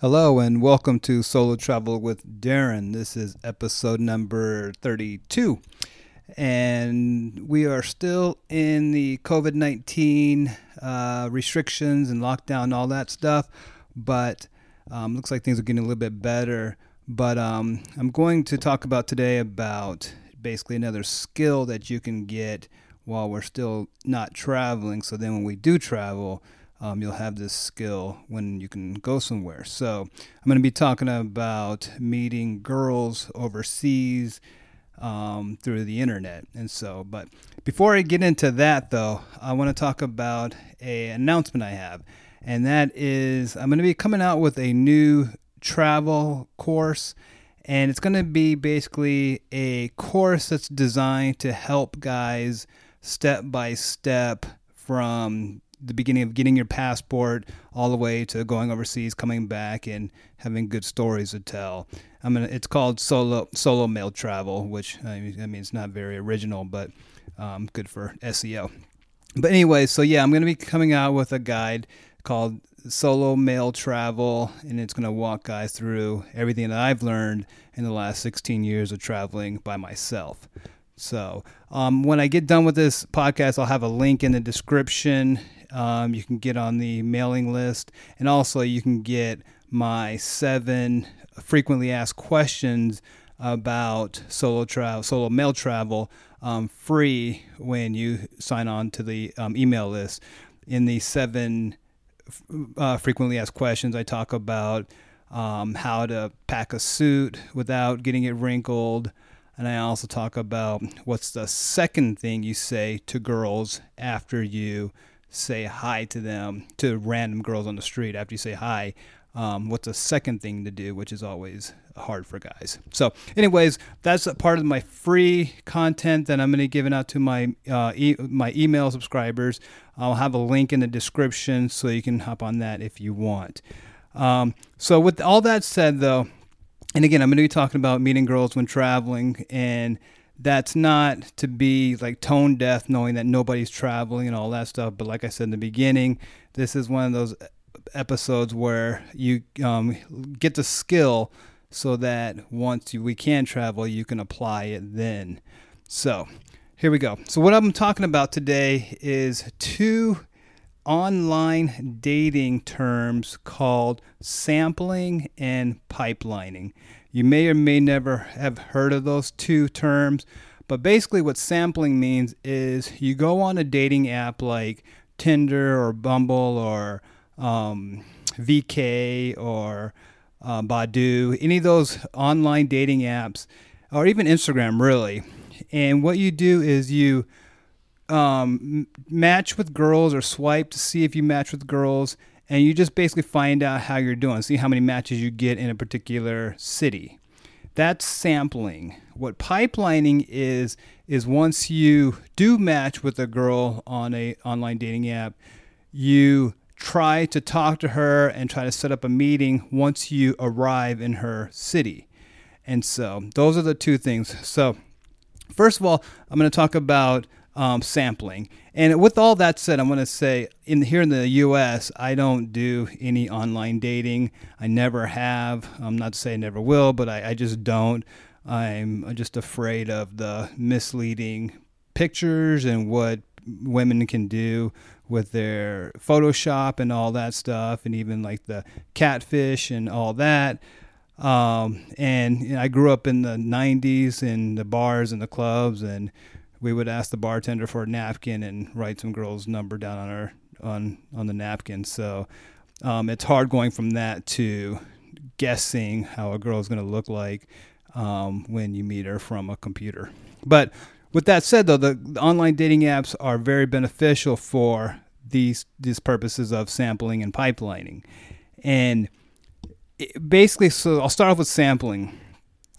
Hello and welcome to Solo Travel with Darren. This is episode number 32. And we are still in the COVID 19 uh, restrictions and lockdown all that stuff. But um, looks like things are getting a little bit better. But um, I'm going to talk about today about basically another skill that you can get while we're still not traveling. So then when we do travel, um, you'll have this skill when you can go somewhere. So I'm going to be talking about meeting girls overseas um, through the internet. And so, but before I get into that, though, I want to talk about a announcement I have, and that is I'm going to be coming out with a new travel course. And it's going to be basically a course that's designed to help guys step by step from the beginning of getting your passport all the way to going overseas, coming back, and having good stories to tell. I mean, it's called solo solo male travel, which I mean, I mean it's not very original, but um, good for SEO. But anyway, so yeah, I'm going to be coming out with a guide called Solo Male Travel, and it's going to walk guys through everything that I've learned in the last 16 years of traveling by myself. So, um, when I get done with this podcast, I'll have a link in the description um, you can get on the mailing list, and also you can get my seven frequently asked questions about solo travel, solo male travel, um, free when you sign on to the um, email list. In the seven uh, frequently asked questions, I talk about um, how to pack a suit without getting it wrinkled. And I also talk about what's the second thing you say to girls after you say hi to them to random girls on the street after you say hi um, what's the second thing to do which is always hard for guys. So anyways that's a part of my free content that i'm going to be giving out to my uh, e- my email subscribers. I'll have a link in the description so you can hop on that if you want. Um, so with all that said though and again i'm going to be talking about meeting girls when traveling and that's not to be like tone deaf knowing that nobody's traveling and all that stuff but like i said in the beginning this is one of those episodes where you um, get the skill so that once you, we can travel you can apply it then. So here we go. So what i'm talking about today is two online dating terms called sampling and pipelining you may or may never have heard of those two terms, but basically, what sampling means is you go on a dating app like Tinder or Bumble or um, VK or uh, Badoo, any of those online dating apps, or even Instagram, really. And what you do is you um, match with girls or swipe to see if you match with girls, and you just basically find out how you're doing, see how many matches you get in a particular city. That's sampling. What pipelining is is once you do match with a girl on a online dating app, you try to talk to her and try to set up a meeting once you arrive in her city. And so those are the two things. So first of all, I'm going to talk about um, sampling. And with all that said, I'm going to say in here in the U.S., I don't do any online dating. I never have. I'm not to say I never will, but I, I just don't. I'm just afraid of the misleading pictures and what women can do with their Photoshop and all that stuff, and even like the catfish and all that. Um, and you know, I grew up in the 90s in the bars and the clubs, and we would ask the bartender for a napkin and write some girl's number down on our on on the napkin. So um, it's hard going from that to guessing how a girl is going to look like um, when you meet her from a computer. But with that said, though, the, the online dating apps are very beneficial for these these purposes of sampling and pipelining. And basically, so I'll start off with sampling.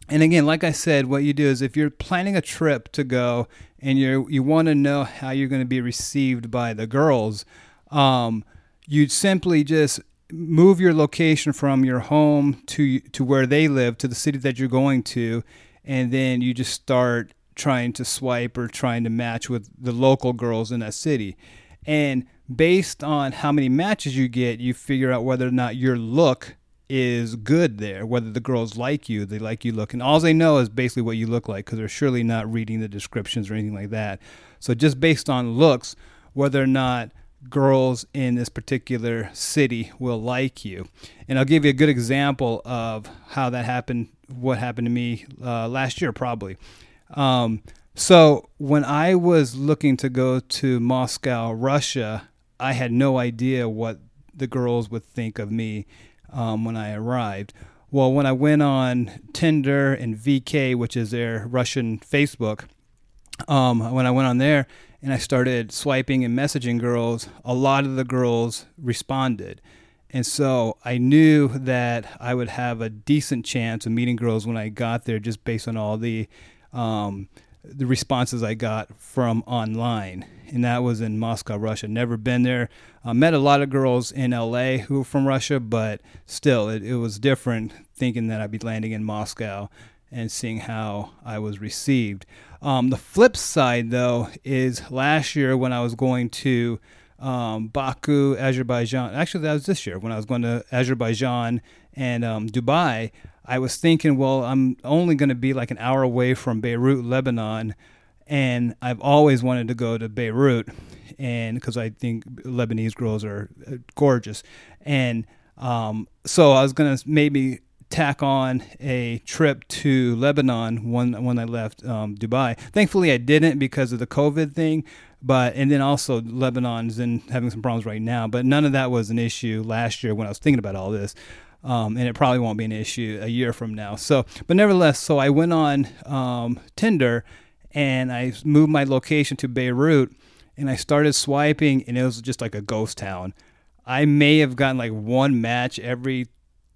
And again, like I said, what you do is if you're planning a trip to go and you you want to know how you're going to be received by the girls, um, you simply just move your location from your home to to where they live to the city that you're going to, and then you just start trying to swipe or trying to match with the local girls in that city, and based on how many matches you get, you figure out whether or not your look is good there. Whether the girls like you, they like you look, and all they know is basically what you look like because they're surely not reading the descriptions or anything like that. So just based on looks, whether or not girls in this particular city will like you. And I'll give you a good example of how that happened, what happened to me uh, last year, probably. Um, so when I was looking to go to Moscow, Russia, I had no idea what the girls would think of me um, when I arrived. Well, when I went on Tinder and VK, which is their Russian Facebook, um, when I went on there and I started swiping and messaging girls, a lot of the girls responded. And so I knew that I would have a decent chance of meeting girls when I got there just based on all the um, the responses I got from online. And that was in Moscow, Russia. Never been there. I met a lot of girls in LA who were from Russia, but still, it, it was different thinking that I'd be landing in Moscow and seeing how I was received. Um, the flip side, though, is last year when I was going to um, Baku, Azerbaijan. Actually, that was this year when I was going to Azerbaijan and um, Dubai. I was thinking, well, I'm only going to be like an hour away from Beirut, Lebanon, and I've always wanted to go to Beirut, and because I think Lebanese girls are uh, gorgeous, and um, so I was going to maybe tack on a trip to Lebanon when when I left um, Dubai. Thankfully, I didn't because of the COVID thing. But and then also Lebanon's in having some problems right now. But none of that was an issue last year when I was thinking about all this. Um, and it probably won't be an issue a year from now. So, but nevertheless, so I went on um, Tinder and I moved my location to Beirut and I started swiping and it was just like a ghost town. I may have gotten like one match every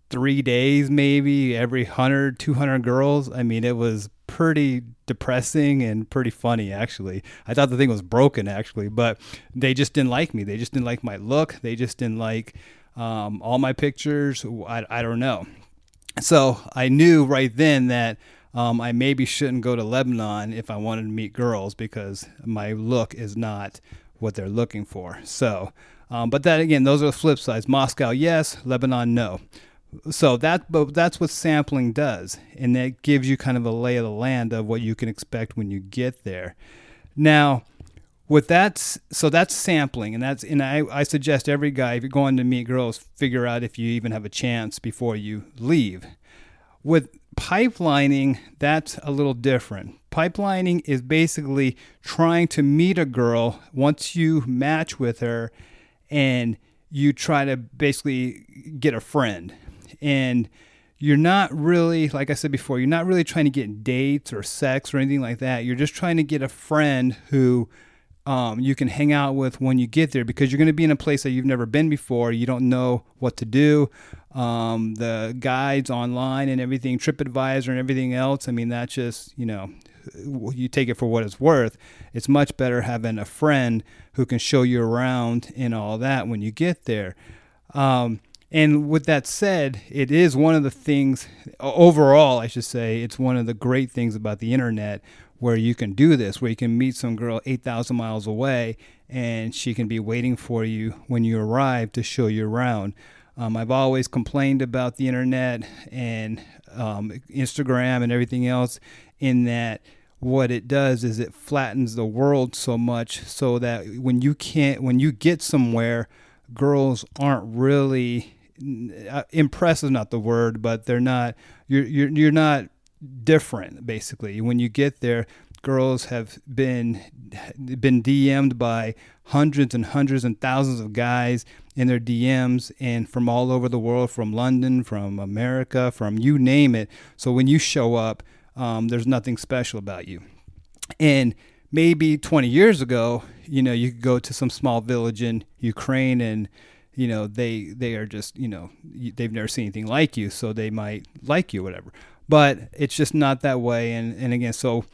three days, maybe every 100, 200 girls. I mean, it was pretty depressing and pretty funny, actually. I thought the thing was broken, actually, but they just didn't like me. They just didn't like my look. They just didn't like um, all my pictures. I, I don't know. So I knew right then that um, I maybe shouldn't go to Lebanon if I wanted to meet girls because my look is not what they're looking for. So, um, but that again, those are the flip sides. Moscow, yes. Lebanon, no so that but that's what sampling does and that gives you kind of a lay of the land of what you can expect when you get there now with that so that's sampling and that's and I, I suggest every guy if you're going to meet girls figure out if you even have a chance before you leave. With pipelining that's a little different. Pipelining is basically trying to meet a girl once you match with her and you try to basically get a friend. And you're not really like i said before you're not really trying to get dates or sex or anything like that. You're just trying to get a friend who um, you can hang out with when you get there because you're going to be in a place that you've never been before. You don't know what to do. Um, the guides online and everything tripadvisor and everything else i mean that's just you know you take it for what it's worth. It's much better having a friend who can show you around and all that when you get there. Um, and with that said, it is one of the things, overall, I should say, it's one of the great things about the internet where you can do this, where you can meet some girl 8,000 miles away and she can be waiting for you when you arrive to show you around. Um, I've always complained about the internet and um, Instagram and everything else in that what it does is it flattens the world so much so that when you can't, when you get somewhere, girls aren't really impress is not the word, but they're not. You're you're you're not different basically. When you get there, girls have been been DM'd by hundreds and hundreds and thousands of guys in their DMs and from all over the world, from London, from America, from you name it. So when you show up, um, there's nothing special about you. And maybe 20 years ago, you know, you could go to some small village in Ukraine and you know they they are just you know they've never seen anything like you so they might like you whatever. But it's just not that way and and again so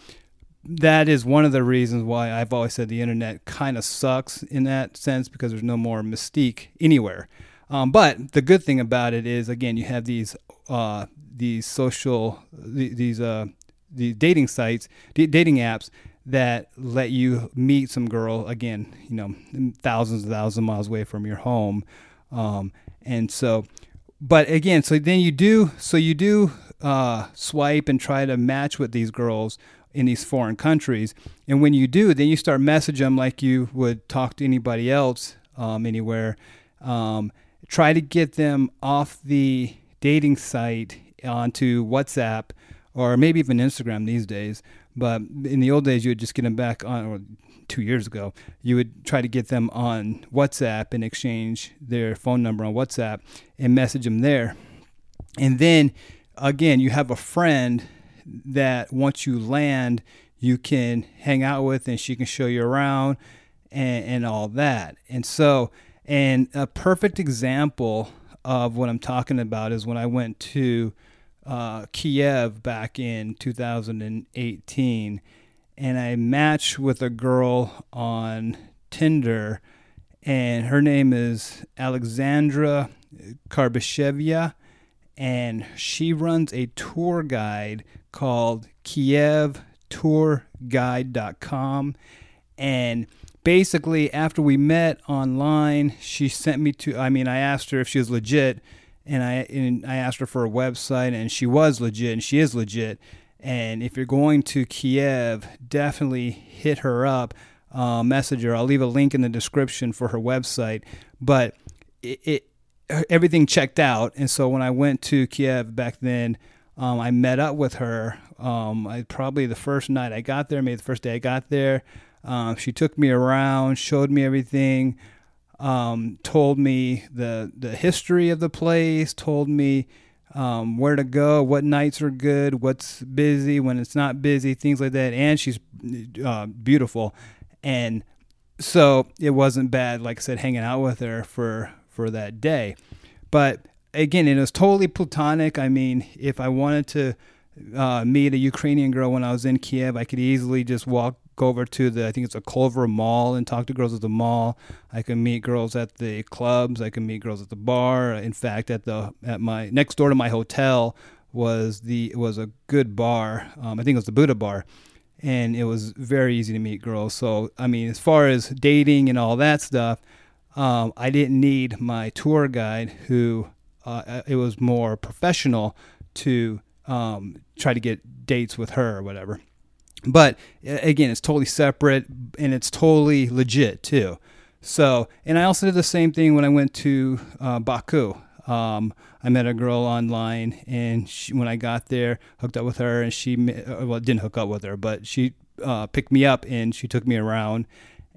that is one of the reasons why I've always said the internet kind of sucks in that sense because there's no more mystique anywhere. Um, but the good thing about it is again you have these uh, these social these uh, these dating sites dating apps that let you meet some girl again, you know, thousands and thousands of miles away from your home. Um, and so but again, so then you do, so you do uh, swipe and try to match with these girls in these foreign countries. And when you do, then you start message them like you would talk to anybody else um, anywhere. Um, try to get them off the dating site onto WhatsApp or maybe even Instagram these days. But in the old days, you would just get them back on, or two years ago, you would try to get them on WhatsApp and exchange their phone number on WhatsApp and message them there. And then again, you have a friend that once you land, you can hang out with and she can show you around and, and all that. And so, and a perfect example of what I'm talking about is when I went to uh, Kiev back in 2018 and I matched with a girl on Tinder, and her name is Alexandra Karbashevia, and she runs a tour guide called KievTourGuide.com. And basically, after we met online, she sent me to, I mean, I asked her if she was legit, and I, and I asked her for a website, and she was legit, and she is legit. And if you're going to Kiev, definitely hit her up, uh, message her. I'll leave a link in the description for her website. But it, it everything checked out, and so when I went to Kiev back then, um, I met up with her. Um, I probably the first night I got there, maybe the first day I got there. Um, she took me around, showed me everything, um, told me the the history of the place, told me um, where to go, what nights are good, what's busy, when it's not busy, things like that. And she's uh, beautiful, and so it wasn't bad. Like I said, hanging out with her for for that day, but again, it was totally platonic. I mean, if I wanted to uh, meet a Ukrainian girl when I was in Kiev, I could easily just walk go over to the I think it's a Gulliver Mall and talk to girls at the mall. I can meet girls at the clubs. I can meet girls at the bar. In fact, at the at my next door to my hotel was the was a good bar. Um, I think it was the Buddha bar, and it was very easy to meet girls. So I mean, as far as dating and all that stuff, um, I didn't need my tour guide who uh, it was more professional to um, try to get dates with her or whatever. But again, it's totally separate and it's totally legit too. So, and I also did the same thing when I went to uh, Baku. Um, I met a girl online, and she, when I got there, hooked up with her, and she uh, well didn't hook up with her, but she uh, picked me up and she took me around,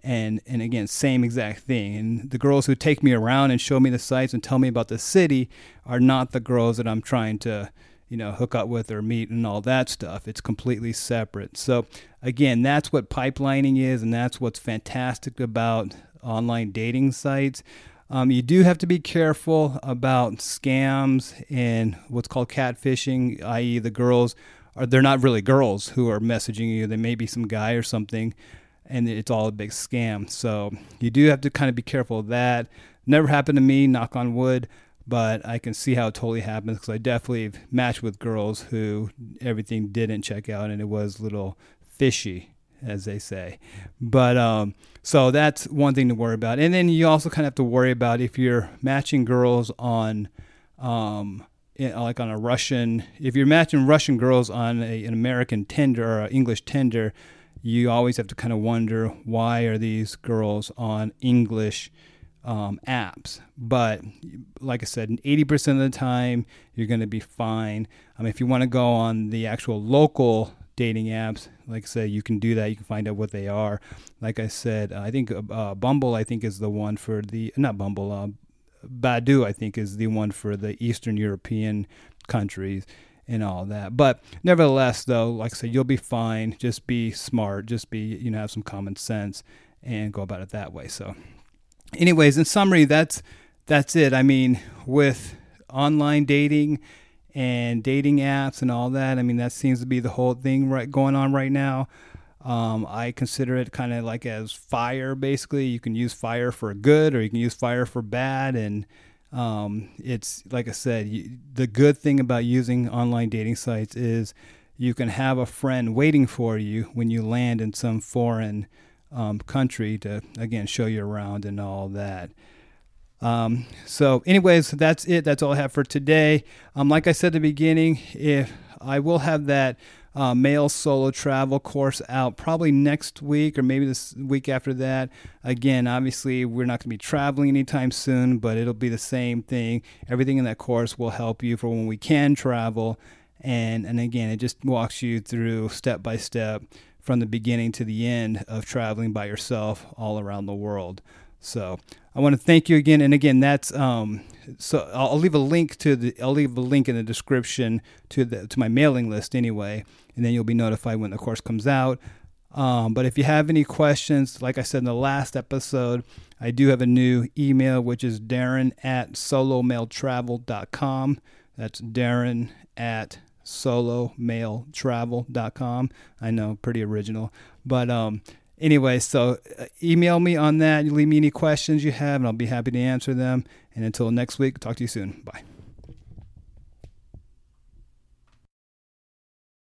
and and again, same exact thing. And the girls who take me around and show me the sights and tell me about the city are not the girls that I'm trying to you know, hook up with or meet and all that stuff. It's completely separate. So, again, that's what pipelining is, and that's what's fantastic about online dating sites. Um, you do have to be careful about scams and what's called catfishing, i.e., the girls are they're not really girls who are messaging you. They may be some guy or something, and it's all a big scam. So you do have to kind of be careful of that. Never happened to me, knock on wood but I can see how it totally happens because I definitely matched with girls who everything didn't check out and it was a little fishy, as they say. But um, so that's one thing to worry about. And then you also kind of have to worry about if you're matching girls on, um, like on a Russian, if you're matching Russian girls on a, an American Tinder or English Tinder, you always have to kind of wonder why are these girls on English um, apps. But like I said, 80% of the time, you're going to be fine. Um, if you want to go on the actual local dating apps, like I said, you can do that. You can find out what they are. Like I said, I think uh, Bumble, I think, is the one for the, not Bumble, uh, Badoo, I think, is the one for the Eastern European countries and all that. But nevertheless, though, like I said, you'll be fine. Just be smart. Just be, you know, have some common sense and go about it that way. So anyways, in summary, that's that's it. I mean, with online dating and dating apps and all that, I mean, that seems to be the whole thing right going on right now. Um, I consider it kind of like as fire, basically. You can use fire for good or you can use fire for bad. And um, it's like I said, you, the good thing about using online dating sites is you can have a friend waiting for you when you land in some foreign um, country to again show you around and all that. Um, so, anyways, that's it. That's all I have for today. Um, like I said at the beginning, if I will have that uh, male solo travel course out probably next week or maybe this week after that. Again, obviously, we're not going to be traveling anytime soon, but it'll be the same thing. Everything in that course will help you for when we can travel. And, and again, it just walks you through step by step from the beginning to the end of traveling by yourself all around the world. So I want to thank you again. And again, that's um, so I'll, leave a link to the I'll leave a link in the description to the to my mailing list anyway, and then you'll be notified when the course comes out. Um, but if you have any questions, like I said in the last episode, I do have a new email, which is Darren at solomaletravel.com. That's Darren at solomaletravel.com. I know, pretty original. But um, anyway, so uh, email me on that. You leave me any questions you have, and I'll be happy to answer them. And until next week, talk to you soon. Bye.